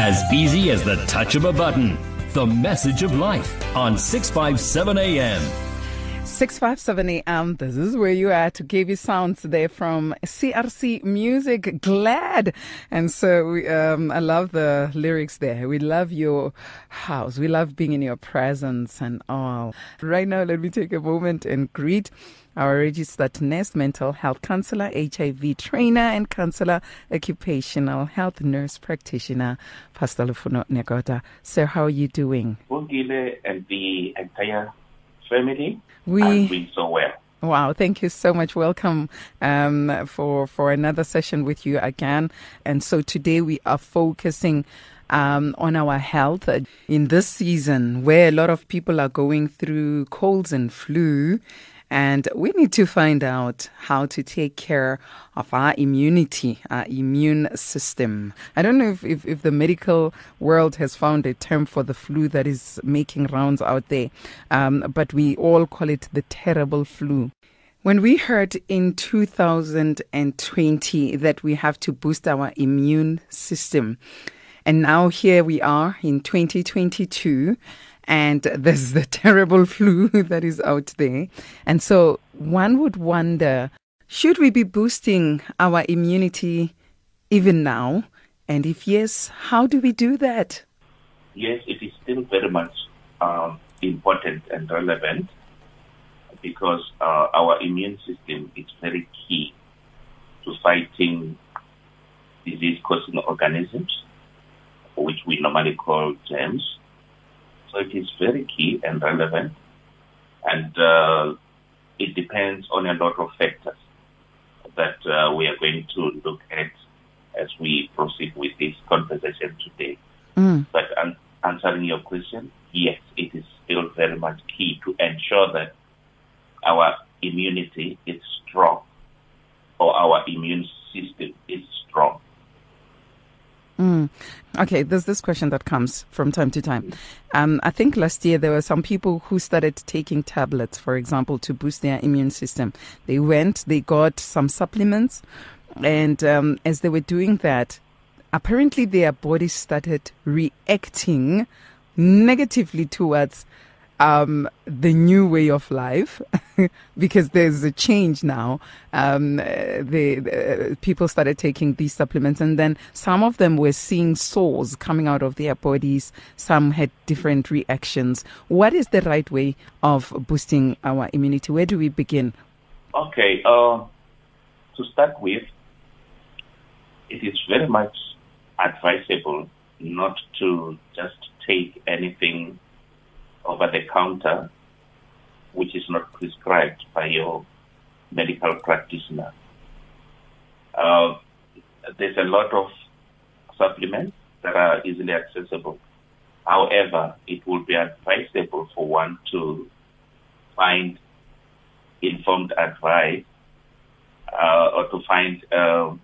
As easy as the touch of a button. The message of life on 657 AM. 657 AM, this is where you are to give you sounds there from CRC Music, Glad. And so we, um, I love the lyrics there. We love your house. We love being in your presence and all. Right now, let me take a moment and greet our registered nurse, mental health counselor, HIV trainer, and counselor, occupational health nurse practitioner, Pastor Lufuno Negota. Sir, how are you doing? And the entire family We doing so well. Wow, thank you so much. Welcome um, for for another session with you again. And so today we are focusing um, on our health in this season, where a lot of people are going through colds and flu. And we need to find out how to take care of our immunity, our immune system. I don't know if, if, if the medical world has found a term for the flu that is making rounds out there, um, but we all call it the terrible flu. When we heard in 2020 that we have to boost our immune system, and now here we are in 2022, and there's the terrible flu that is out there. And so one would wonder should we be boosting our immunity even now? And if yes, how do we do that? Yes, it is still very much um, important and relevant because uh, our immune system is very key to fighting disease-causing organisms, which we normally call germs. So it is very key and relevant, and uh, it depends on a lot of factors that uh, we are going to look at as we proceed with this conversation today. Mm. But an- answering your question, yes, it is still very much key to ensure that our immunity is strong or our immune system is strong. Mm. Okay, there's this question that comes from time to time. Um, I think last year there were some people who started taking tablets, for example, to boost their immune system. They went, they got some supplements, and um, as they were doing that, apparently their bodies started reacting negatively towards um, the new way of life because there's a change now. Um, uh, the, the people started taking these supplements, and then some of them were seeing sores coming out of their bodies. Some had different reactions. What is the right way of boosting our immunity? Where do we begin? Okay, uh, to start with, it is very much advisable not to just take anything over the counter which is not prescribed by your medical practitioner. Uh, there's a lot of supplements that are easily accessible. However, it would be advisable for one to find informed advice uh, or to find, uh,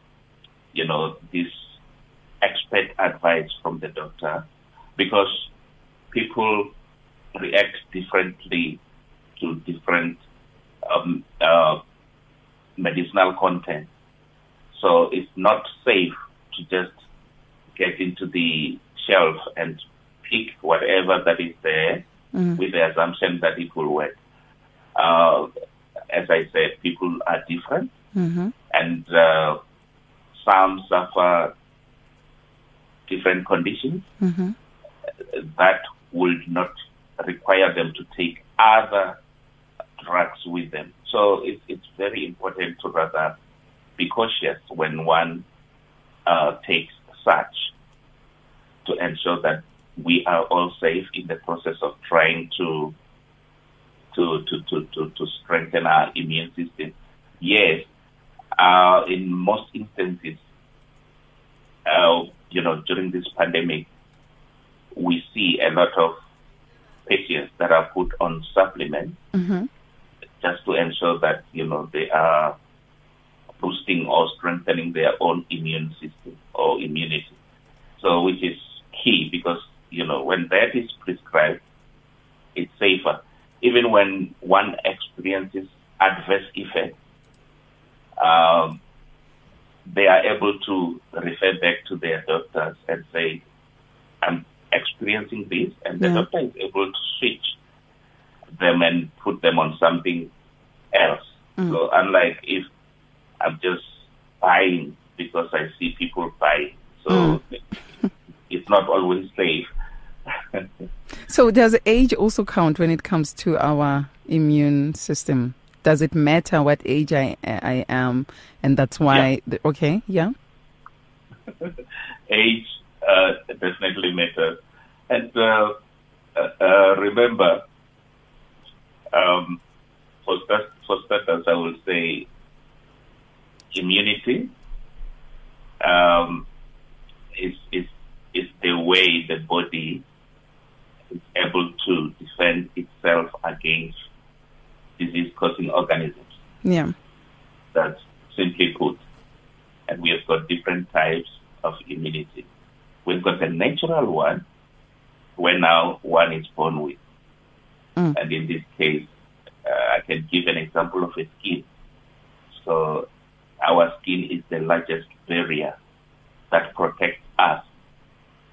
you know, this expert advice from the doctor because people react differently to different um, uh, medicinal content. So it's not safe to just get into the shelf and pick whatever that is there Mm. with the assumption that it will work. Uh, as I said, people are different Mm-hmm. and uh, some suffer different conditions Mm-hmm. that would not require them to take other drugs with them. So it, it's very important to rather be cautious when one uh, takes such to ensure that we are all safe in the process of trying to to to to, to, to strengthen our immune system. Yes, uh, in most instances, uh, you know, during this pandemic, we see a lot of patients that are put on supplements Mm-hmm. just to ensure that you know they are boosting or strengthening their own immune system or immunity. So, which is key because you know when that is prescribed, it's safer. Even when one experiences adverse effects, they are able to refer back to their doctors and say, I'm experiencing this, and the Yeah. doctor is able to switch them and put them on something else. Mm. So unlike if I'm just buying because I see people buying, so Mm. it's not always safe. So does age also count when it comes to our immune system? Does it matter what age I I am, and that's why? The, okay, yeah. age uh, definitely matters. And uh, uh, uh, remember, um, for, start, for starters, I will say immunity um, is, is, is the way the body is able to defend itself against disease-causing organisms. Yeah. That's simply put. And we have got different types of immunity. We've got a natural one, where now one is born with. Mm. And in this case, uh, I can give an example of a skin. So our skin is the largest barrier that protects us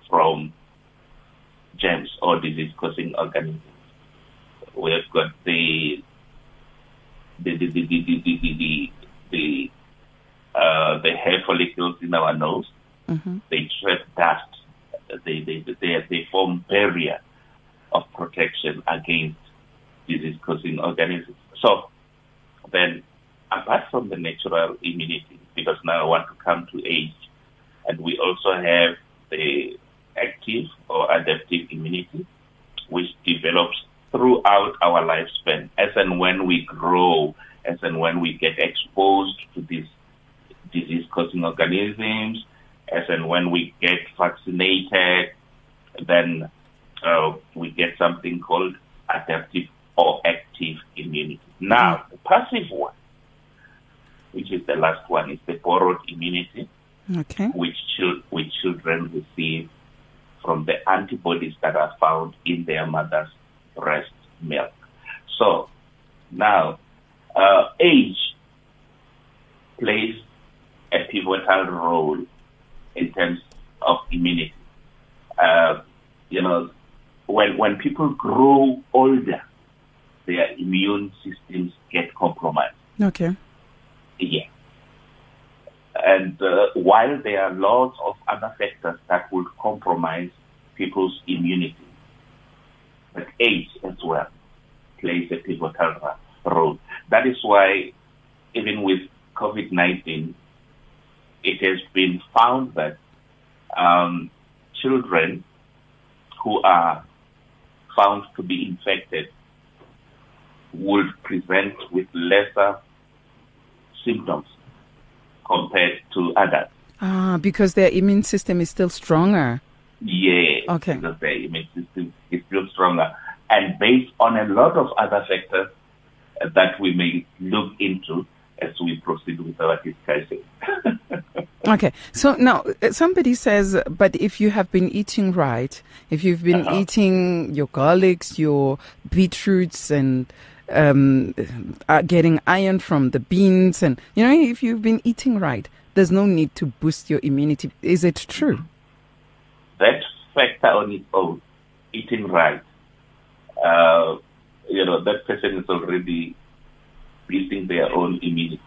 from germs or disease-causing organisms. We've got the the the the the the the, the, the uh, the hair follicles in our nose. hmm They trap dust. They they they they form barrier of protection against disease-causing organisms. So then, apart from the natural immunity, because now I want to come to age, and we also have the active or adaptive immunity, which develops throughout our lifespan, as and when we grow, as and when we get exposed to these disease-causing organisms, as and when we get vaccinated, then uh, we get something called adaptive or active immunity. Now, the passive one, which is the last one, is the borrowed immunity, Okay. which, chil- which children receive from the antibodies that are found in their mother's breast milk. So, now, uh, age plays a pivotal role in terms of immunity. Uh, you know, when when people grow older, their immune systems get compromised. Okay. Yeah. And uh, while there are lots of other factors that would compromise people's immunity, but age as well plays a pivotal role. That is why, even with COVID 19, it has been found that um, children who are found to be infected would present with lesser symptoms compared to adults. Ah, because their immune system is still stronger. Yeah. Okay. Because their immune system is still stronger. And based on a lot of other factors that we may look into as we proceed with our discussion. Okay. So now uh, somebody says, but if you have been eating right, if you've been Uh-huh. eating your garlics, your beetroots, and um, uh, getting iron from the beans, and you know, if you've been eating right, there's no need to boost your immunity. Is it true? that factor on its own, eating right, uh, you know, that person is already boosting their own immunity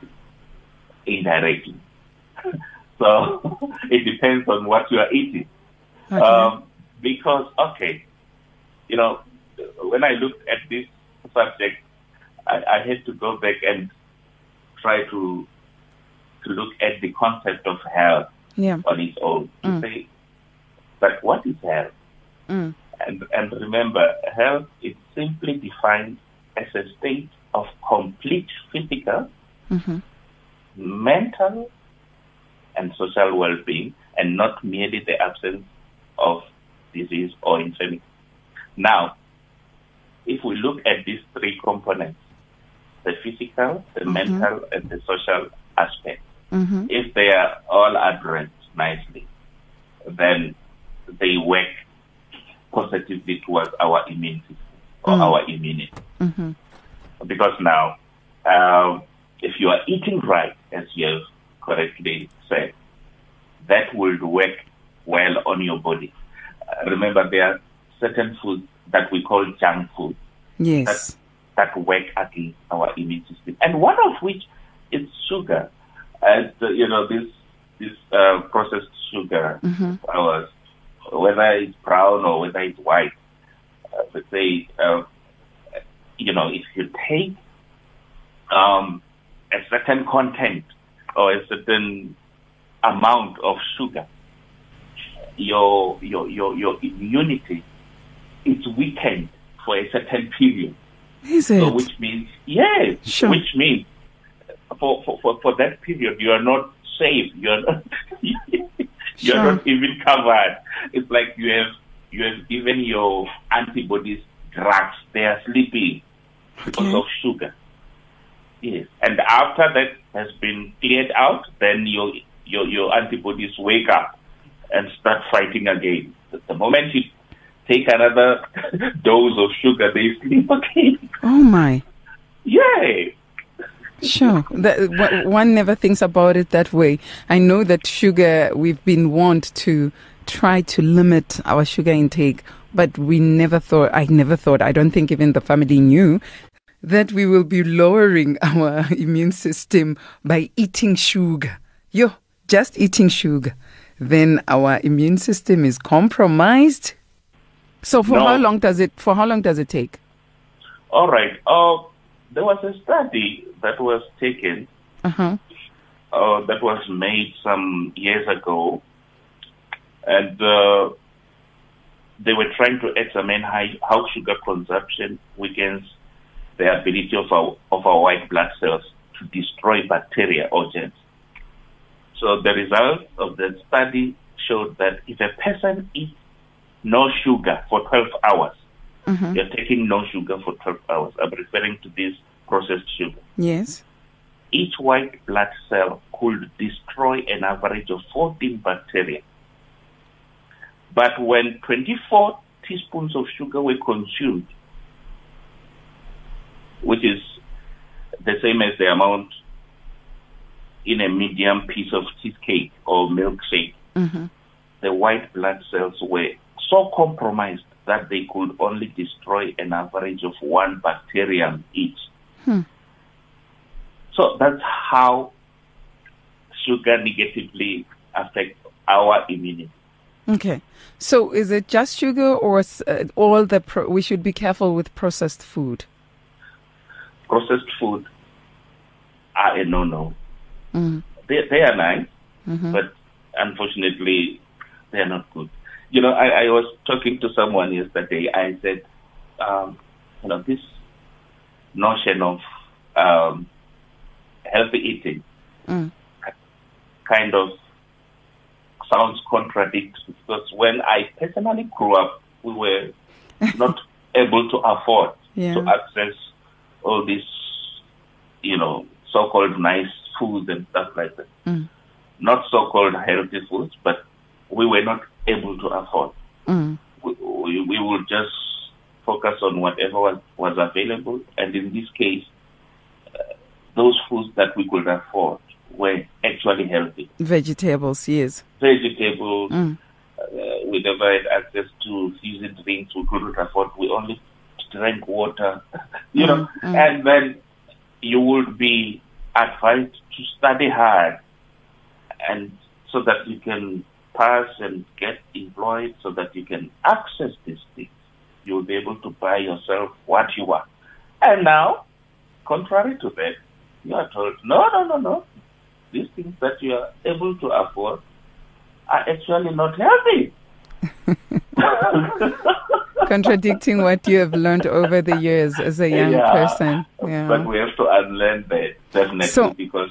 indirectly. so it depends on what you are eating. Okay. Um, because, okay, you know, when I looked at this subject, I, I had to go back and try to to look at the concept of health yeah. on its own. To Mm. say, but what is health? Mm. And, and remember, health is simply defined as a state of complete physical, hmm mental, and social well-being, and not merely the absence of disease or infirmity. Now, if we look at these three components, the physical, the Mhm. mental, and the social aspect, hmm if they are all addressed nicely, then they work positively towards our immune system or Mm. our immunity. hmm Because now, um, if you are eating right, as you have correctly said, that will work well on your body. uh, remember there are certain foods that we call junk food. Yes. That, that work against our immune system. And one of which is sugar. And, uh, you know, this, this uh, processed sugar, mm-hmm. ours, whether it's brown or whether it's white, uh, let's say, uh, you know, if you take um, a certain content or a certain amount of sugar, your your your your immunity is weakened for a certain period. Is it? So which means yes, Sure. which means for, for, for, for that period you are not safe. You're not you're Sure. not even covered. It's like you have you have even your antibodies drugs. They are sleeping because Okay. of sugar. Yes. And after that has been cleared out, then your your your antibodies wake up and start fighting again. The, moment you take another dose of sugar, they sleep again. Oh my. Yay. Sure. That, one never thinks about it that way. I know that sugar, we've been warned to try to limit our sugar intake, but we never thought, I never thought, I don't think even the family knew that we will be lowering our immune system by eating sugar. Yo, just eating sugar. Then our immune system is compromised. So for No. how long does it, for how long does it take? All right. Uh, there was a study that was taken Uh-huh. uh, that was made some years ago, and uh, they were trying to examine how, how sugar consumption weakens the ability of our of our white blood cells to destroy bacteria or germs. So the results of the study showed that if a person eats no sugar for 12 hours, Mhm. you're taking no sugar for 12 hours. I'm referring to this processed sugar Yes. each white blood cell could destroy an average of 14 bacteria. But when 24 teaspoons of sugar were consumed, which is the same as the amount in a medium piece of cheesecake or milkshake, Mm-hmm. the white blood cells were so compromised that they could only destroy an average of one bacterium each. Hmm. So that's how sugar negatively affects our immunity. Okay. So is it just sugar or uh, all the pro- we should be careful with processed food? Processed food are a no-no. Mm. They, they are nice, Mhm. but unfortunately, they are not good. You know, I, I was talking to someone yesterday. I said, um, you know, this notion of um, healthy eating Mm. kind of sounds contradictory because when I personally grew up, we were not able to afford Yeah. to access all these, you know, so-called nice foods and stuff like that. Mm. Not so-called healthy foods, but we were not able to afford. Mm. We, we, we would just focus on whatever was, was available, and in this case, uh, those foods that we could afford were actually healthy. Vegetables, yes. Vegetables, Mm. uh, we never had access to seasoned drinks we couldn't afford. We only drank water, you know, Mm, mm. and then you would be advised to study hard and so that you can pass and get employed so that you can access these things. You'll be able to buy yourself what you want. And now, contrary to that, you are told, no, no, no, no. These things that you are able to afford are actually not healthy. Contradicting what you have learned over the years as a young Yeah. person. Yeah. But we have to unlearn that, definitely, So- because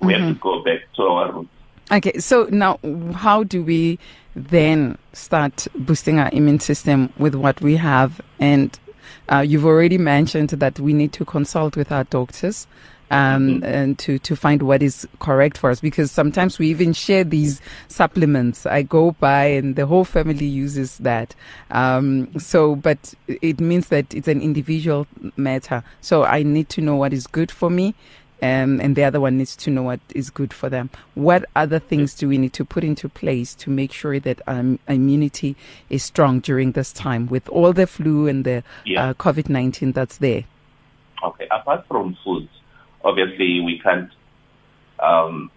we have Mhm. to go back to our roots. Okay, so now how do we then start boosting our immune system with what we have? And uh, you've already mentioned that we need to consult with our doctors. Um, Mhm. and to, to find what is correct for us because sometimes we even share these supplements. I go by and the whole family uses that. Um, so, but it means that it's an individual matter. So I need to know what is good for me um, and the other one needs to know what is good for them. What other things do we need to put into place to make sure that um, immunity is strong during this time with all the flu and the Yeah. uh, COVID 19 that's there? Okay, apart from foods, obviously we can't um,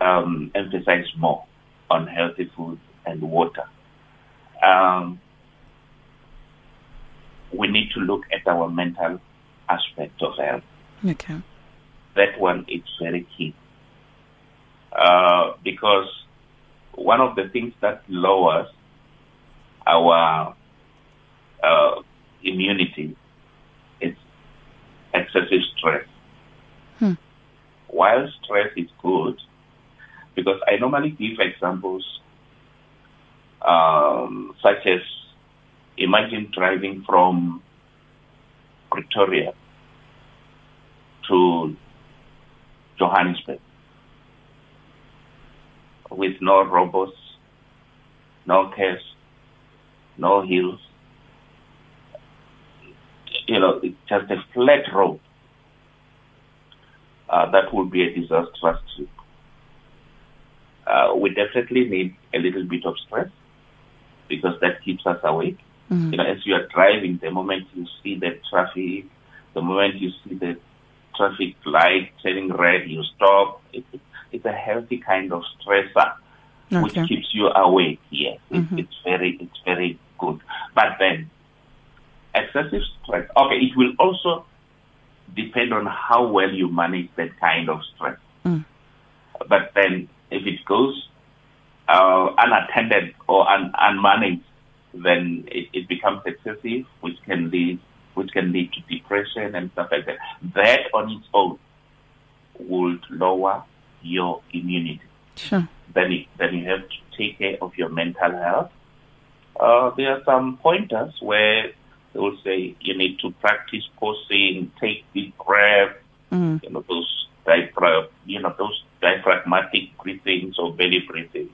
um, emphasize more on healthy food and water. Um, we need to look at our mental aspect of health. Okay. That one is very key. Uh, because one of the things that lowers our uh, immunity is excessive stress. While stress is good, because I normally give examples um, such as imagine driving from Pretoria to Johannesburg with no robots, no cares, no hills. You know, just a flat road. Uh, that would be a disastrous trip. Uh, we definitely need a little bit of stress because that keeps us awake. Mhm. You know, as you are driving, the moment you see the traffic, the moment you see the traffic light turning red, you stop. It, it, it's a healthy kind of stressor which keeps you awake. Yes, it, Mhm. it's very, it's very good. But then, excessive stress. Okay, it will also depend on how well you manage that kind of stress. Mm. But then, if it goes uh, unattended or un- unmanaged, then it, it becomes excessive, which can lead which can lead to depression and stuff like that. That on its own would lower your immunity. Sure. Then you, then you have to take care of your mental health. Uh, there are some pointers where they will say you need to practice pausing, take deep breath, Mm. you know, those diaphragm, you know, those diaphragmatic breathings or belly breathing.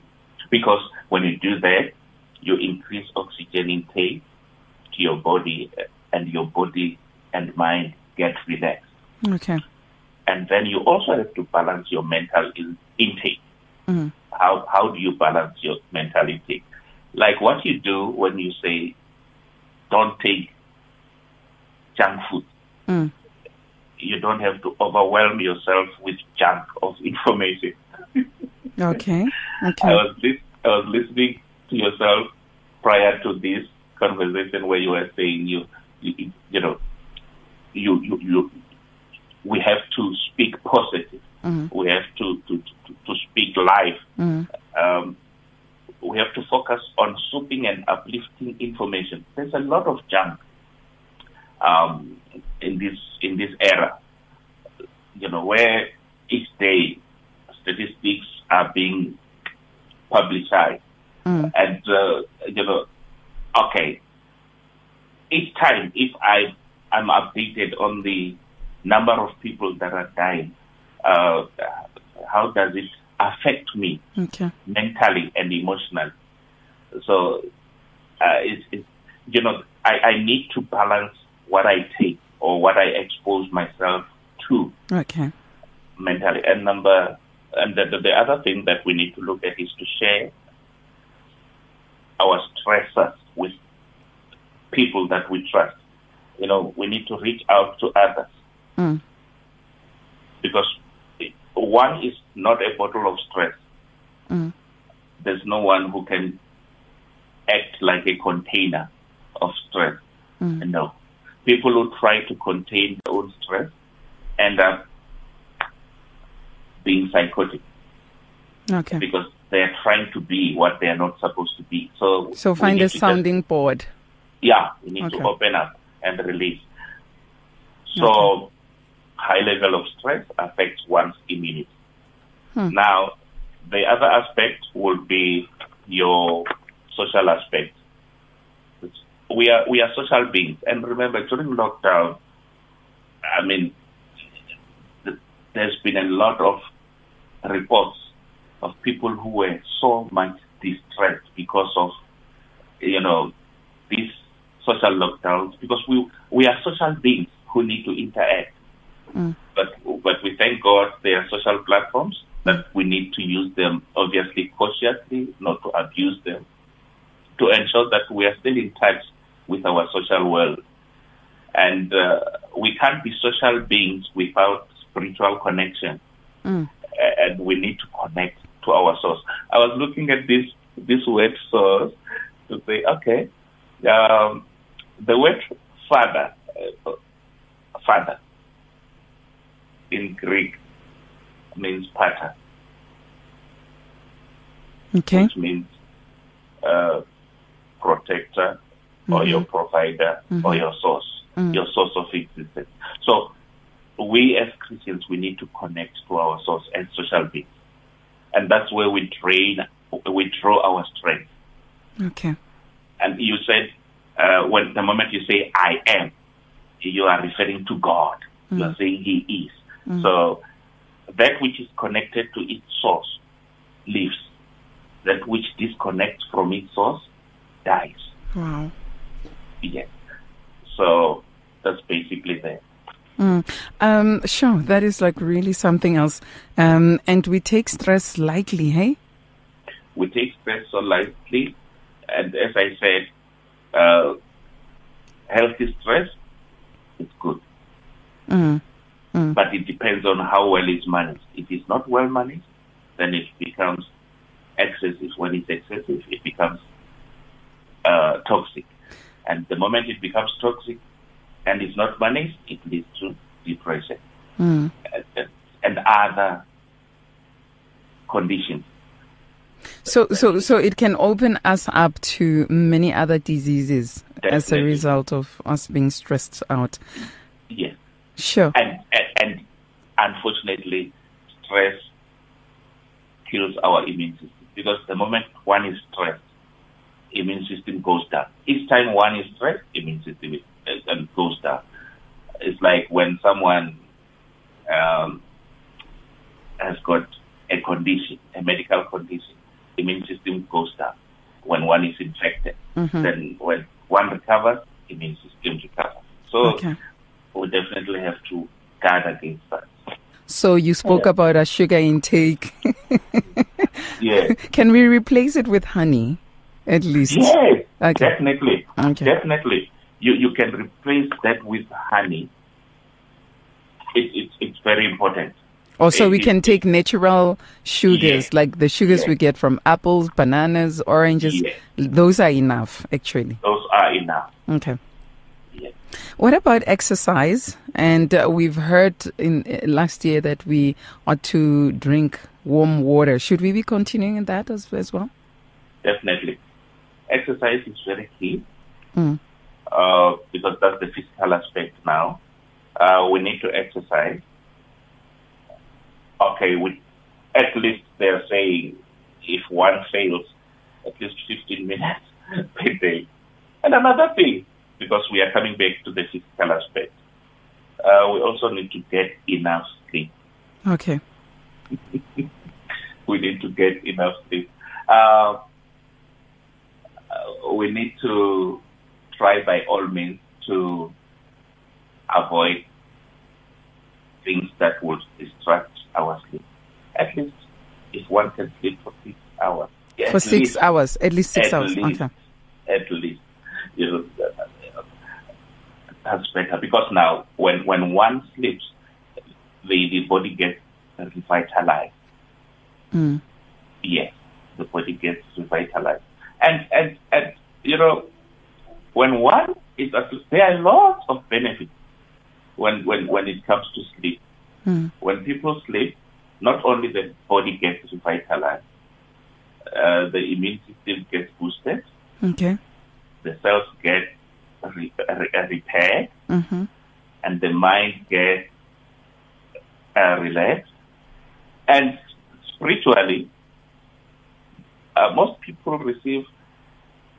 Because when you do that, you increase oxygen intake to your body and your body and mind get relaxed. Okay. And then you also have to balance your mental in- intake. Mm. How, how do you balance your mental intake? Like what you do when you say, don't take junk food. Mm. You don't have to overwhelm yourself with junk of information. Okay. I Okay. was lis- I was listening to yourself prior to this conversation where you were saying you you, you know you, you you we have to speak positive. Mm. We have to to, to, to speak life. Mm. Um, we have to focus on soothing and uplifting information. There's a lot of junk um, in this in this era. You know where each day statistics are being publicized, Mm. and uh, you know, okay, each time if I am updated on the number of people that are dying, uh, how does it affect me Okay. mentally and emotionally? So, uh, it's, it's you know, I, I need to balance what I take or what I expose myself to Okay. mentally. And number, and the, the, the other thing that we need to look at is to share our stressors with people that we trust. You know, we need to reach out to others Mm. One is not a bottle of stress. Mm. There's no one who can act like a container of stress. Mm. No. People who try to contain their own stress end up being psychotic Okay. because they're trying to be what they're not supposed to be. So, So find a to just- sounding board. yeah, we need Okay. to open up and release. So, high level of stress affects one's immunity. Hmm. Now, the other aspect will be your social aspect. We are we are social beings, and remember during lockdown, I mean, th- there's been a lot of reports of people who were so much distressed because of you know these social lockdowns because we we are social beings who need to interact. Mm. but but we thank God there are social platforms that we need to use them obviously cautiously, not to abuse them, to ensure that we are still in touch with our social world. And uh, we can't be social beings without spiritual connection. Mm. And we need to connect to our source. I was looking at this this word source to say, okay, um, the word father, uh, father in Greek means pater, Okay. which means uh, protector or your provider or your source, your source of existence. So we as Christians, we need to connect to our source and social beings. And that's where we train, we draw our strength. Okay. And you said, uh, when the moment you say I am, you are referring to God. You are saying He is. So that which is connected to its source lives. That which disconnects from its source dies. Wow. Yes. So that's basically that. Mm. Um, sure, that is like really something else. Um, and we take stress lightly, hey? We take stress so lightly, and as I said, uh, healthy stress is good. Mm. But it depends on how well it's managed. If it's not well managed, then it becomes excessive. When it's excessive, it becomes uh, toxic. And the moment it becomes toxic and it's not managed, it leads to depression Mm. and, and- and other conditions. So, so, so it can open us up to many other diseases as a result of us being stressed out. Yes. Sure. And, and, and unfortunately, stress kills our immune system because the moment one is stressed, immune system goes down. Each time one is stressed, immune system is, uh, um, goes down. It's like when someone um, has got a condition, a medical condition, immune system goes down. When one is infected, then when one recovers, immune system recovers. So Okay. We definitely have to guard against that. So you spoke Yeah. about our sugar intake. Yeah. can we replace it with honey, at least? yes. Okay. Definitely. Okay. Definitely. You you can replace that with honey. It, it, it's very important. Oh, also, we It- can take natural sugars, Yeah. like the sugars Yeah. we get from apples, bananas, oranges. Yeah. Those are enough, actually. Those are enough. Okay. What about exercise? And uh, we've heard in uh, last year that we ought to drink warm water. Should we be continuing that as, as well? Definitely. Exercise is very key Mm. uh, because that's the physical aspect now. Uh, we need to exercise. Okay, we, at least they're saying if one fails, at least 15 minutes per day. And another thing, because we are coming back to the physical aspect, uh, we also need to get enough sleep. Okay. we need to get enough sleep. Uh, uh, we need to try by all means to avoid things that would distract our sleep. At least if one can sleep for six hours. Yeah, For six least, hours, at least six at hours. least, Okay. At least. You know, that- that's better because now when, when one sleeps, the, the body gets revitalized. Mm. yes, the body gets revitalized. And, and, and, you know, when one is asleep, there are lots of benefits when, when, when it comes to sleep. Mm. When people sleep, not only the body gets revitalized, uh, the immune system gets boosted, Okay. the cells get re- re- repaired, Mm-hmm. and the mind gets uh, relaxed. And spiritually, uh, most people receive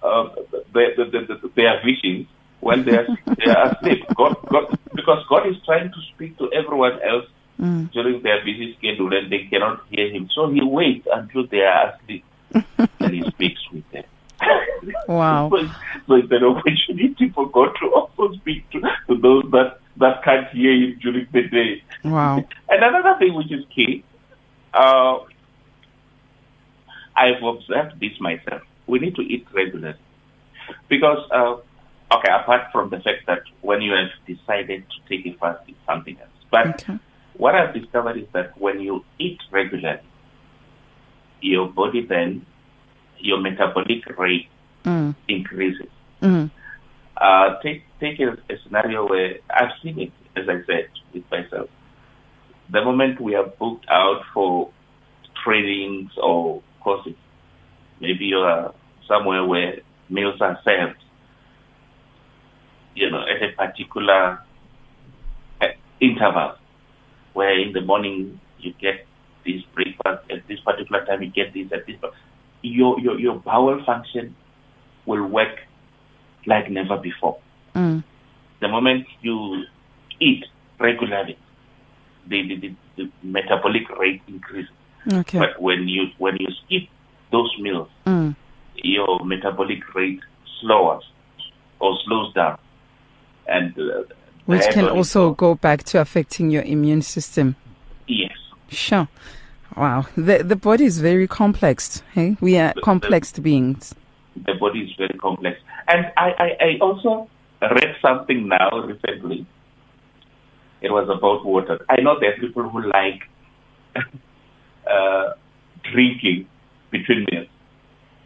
uh, the, the, the, the, their visions when they are, they are asleep. God, God, because God is trying to speak to everyone else Mm. during their busy schedule and they cannot hear Him. So He waits until they are asleep and He speaks with them. Wow. so, it's an opportunity for God to also speak to, to those that, that can't hear Him during the day. Wow. and another thing which is key, uh, I've observed this myself. We need to eat regularly. Because, uh, okay, apart from the fact that when you have decided to take a fast, it's something else. But Okay. what I've discovered is that when you eat regularly, your body then, your metabolic rate Mm. increases. Mm. Uh, take take a, a scenario where I've seen it, as I said, with myself. The moment we are booked out for trainings or courses, maybe you are somewhere where meals are served, you know, at a particular uh, interval, where in the morning you get this breakfast, at this particular time you get this, at this, your, your, your bowel function will work like never before. Mm. The moment you eat regularly, the, the, the, metabolic rate increases. Okay. But when you when you skip those meals, Mm. your metabolic rate slows or slows down, and uh, Which can also go back to affecting your immune system. yes, Sure. Wow. The the body is very complex. Hey, we are The- the- complex beings. The body is very complex. And I, I, I also read something now recently. It was about water. I know there are people who like uh, drinking between meals.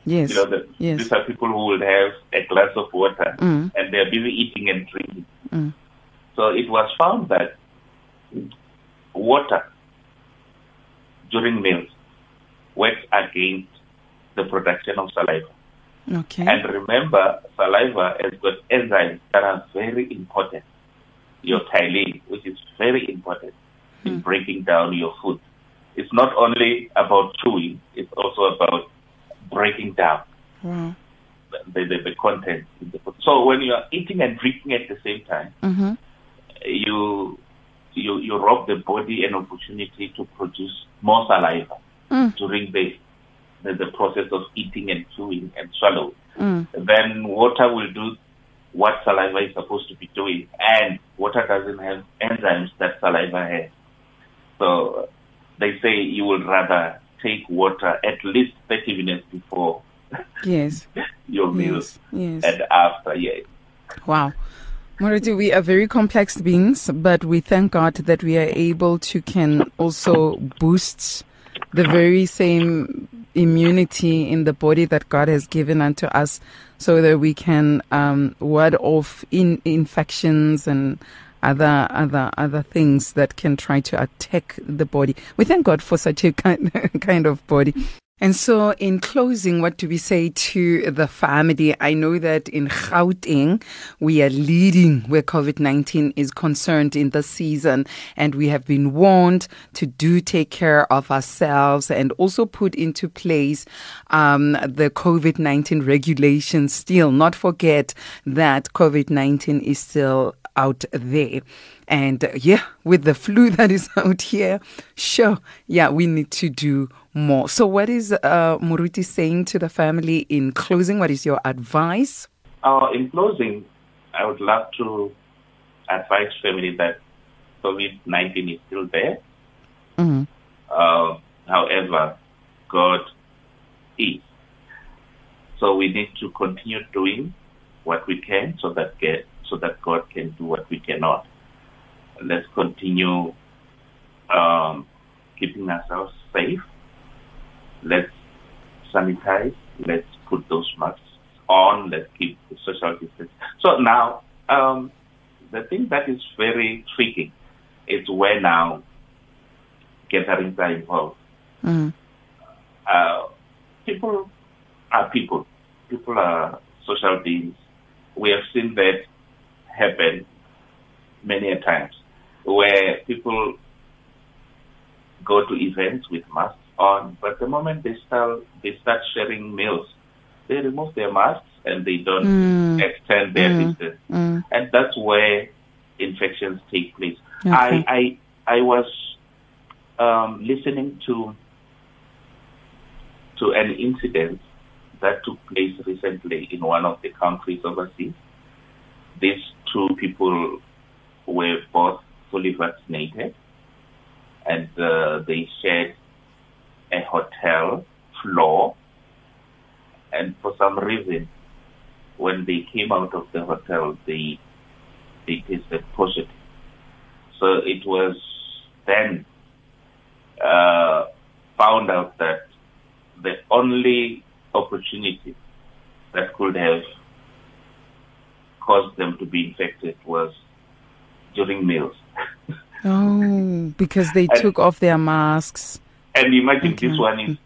Yes. You know, the, yes. these are people who will have a glass of water Mm. and they're busy eating and drinking. Mm. So it was found that water during meals works against the production of saliva. Okay. And remember, saliva has got enzymes that are very important. Your ptyalin, which is very important in breaking down your food. It's not only about chewing, it's also about breaking down wow. the, the, the content in the food. So when you are eating and drinking at the same time, Mm-hmm. you you you rob the body an opportunity to produce more saliva Mm. during the, the the process of eating and chewing and swallow. Mm. Then water will do what saliva is supposed to be doing, and water doesn't have enzymes that saliva has. So they say you would rather take water at least 30 minutes before Yes. your meals Yes. Yes. and after. Yeah. Wow. Morati, we are very complex beings, but we thank God that we are able to can also boost the very same immunity in the body that God has given unto us so that we can um, ward off in infections and other other other things that can try to attack the body. We thank God for such a kind, kind of body. And so, in closing, what do we say to the family? I know that in Gauteng, we are leading where COVID 19 is concerned in this season, and we have been warned to do take care of ourselves and also put into place um, the COVID 19 regulations still. Not forget that COVID 19 is still out there. And uh, yeah, with the flu that is out here, sure, yeah, we need to do more. So, what is uh, Moruti saying to the family in closing? What is your advice? Uh, in closing, I would love to advise family that COVID 19 is still there. Mhm. Uh, however, God is. So we need to continue doing what we can so that get, so that God can do what we cannot. Let's continue um, keeping ourselves safe. Let's sanitize. Let's put those masks on. Let's keep the social distance. So now, um, the thing that is very tricky is where now gatherings are involved. Mhm. Uh, people are people. People are social beings. We have seen that happen many a times where people go to events with masks on, but the moment they start they start sharing meals, they remove their masks and they don't Mm. extend their Mm. distance, Mm. and that's where infections take place. Okay. I I I was um, listening to to an incident that took place recently in one of the countries overseas. These two people were both fully vaccinated, and uh, they shared a hotel floor. And for some reason, when they came out of the hotel, they they tested positive. So it was then uh, found out that the only opportunity that could have caused them to be infected was during meals. oh, because they and, took off their masks. And imagine okay. this one is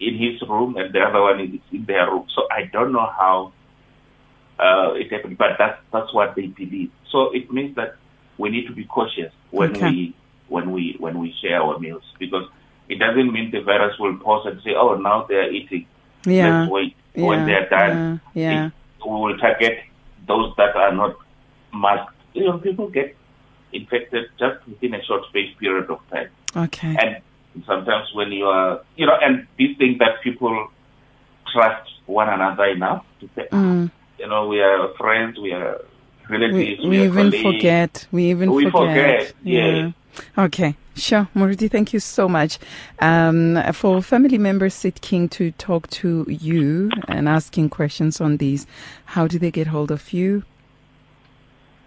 in his room and the other one is in their room. So I don't know how uh, it happened, but that's that's what they believe. So it means that we need to be cautious when okay. we when we when we share our meals because it doesn't mean the virus will pause and say, "Oh, now they are eating. Yeah. Let's wait." Yeah. When they are done, yeah. yeah. We will target those that are not masked. You know, people get infected just within a short space period of time. Okay. And sometimes when you are, you know, and these things that people trust one another enough to say, mm. you know, we are friends, we are relatives, we, we, we even colleagues. forget. We even we forget. forget. Yeah. Okay, sure. Moruti, thank you so much. Um, for family members seeking to talk to you and asking questions on these, how do they get hold of you?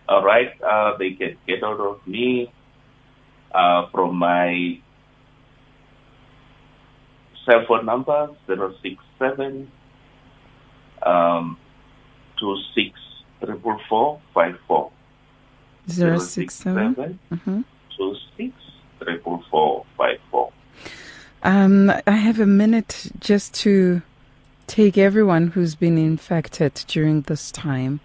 All right. Uh, they can get hold of me uh, from my cell phone number 067 um, 26 067 mm-hmm. two six triple four five four. Um, I have a minute just to take everyone who's been infected during this time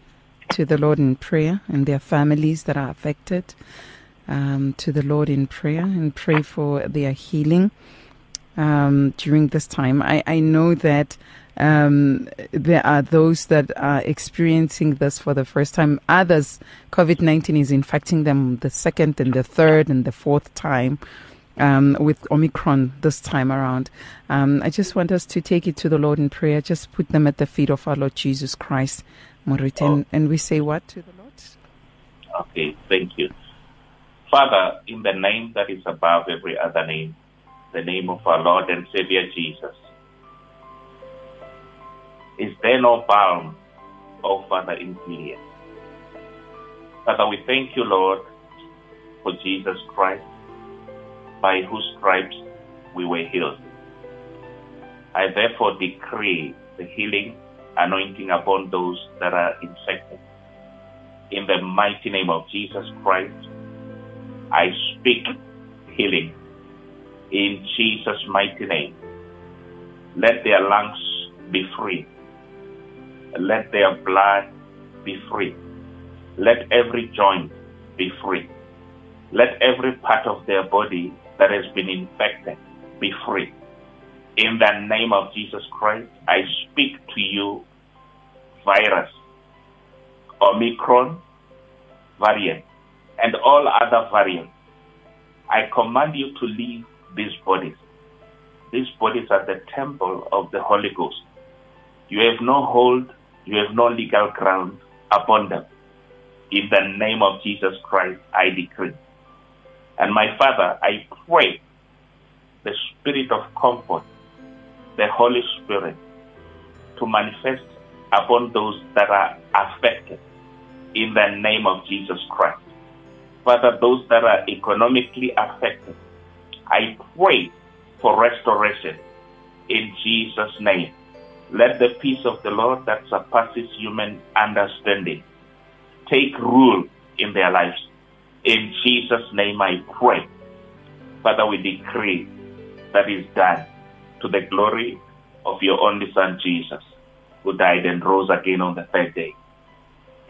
to the Lord in prayer and their families that are affected um, to the Lord in prayer and pray for their healing um, during this time. I, I know that um, there are those that are experiencing this for the first time. Others, COVID 19 is infecting them the second and the third and the fourth time. Um, with Omicron this time around. Um, I just want us to take it to the Lord in prayer, just put them at the feet of our Lord Jesus Christ, Moruti, oh. and we say what to the Lord? Okay, thank you. Father, in the name that is above every other name, the name of our Lord and Savior Jesus, is there no balm, O Father in Gilead? Father, we thank you, Lord, for Jesus Christ, by whose stripes we were healed. I therefore decree the healing anointing upon those that are infected. In the mighty name of Jesus Christ, I speak healing. In Jesus' mighty name, let their lungs be free let their blood be free. Let every joint be free. Let every part of their body that has been infected be free. In the name of Jesus Christ, I speak to you, virus, Omicron variant, and all other variants. I command you to leave these bodies. These bodies are the temple of the Holy Ghost. You have no hold you have no legal ground upon them. In the name of Jesus Christ, I decree. And my Father, I pray the Spirit of comfort, the Holy Spirit, to manifest upon those that are affected in the name of Jesus Christ. Father, those that are economically affected, I pray for restoration in Jesus' name. Let the peace of the Lord that surpasses human understanding take rule in their lives. In Jesus' name I pray. Father, we decree that is done to the glory of your only Son Jesus, who died and rose again on the third day.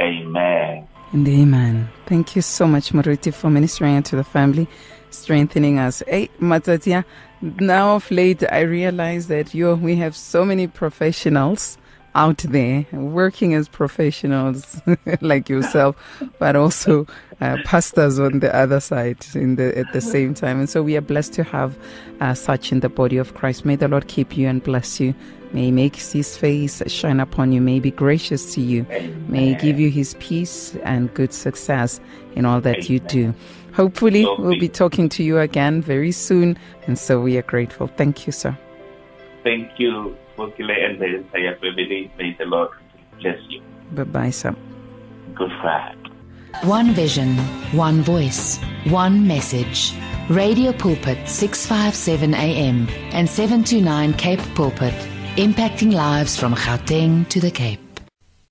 Amen. And amen. Thank you so much, Moruti, for ministering to the family, strengthening us. Hey, Matatia, now of late, I realize that yo, we have so many professionals out there working as professionals like yourself, but also uh, pastors on the other side in the, at the same time. And so we are blessed to have uh, such in the body of Christ. May the Lord keep you and bless you. May he make his face shine upon you. May he be gracious to you. May he give you his peace and good success in all that you do. Hopefully, we'll be talking to you again very soon. And so we are grateful. Thank you, sir. Thank you, Vukile and the entire family. May the Lord bless you. Bye bye, sir. Good Friday. One vision, one voice, one message. Radio Pulpit 657 AM and 729 Cape Pulpit, impacting lives from Gauteng to the Cape.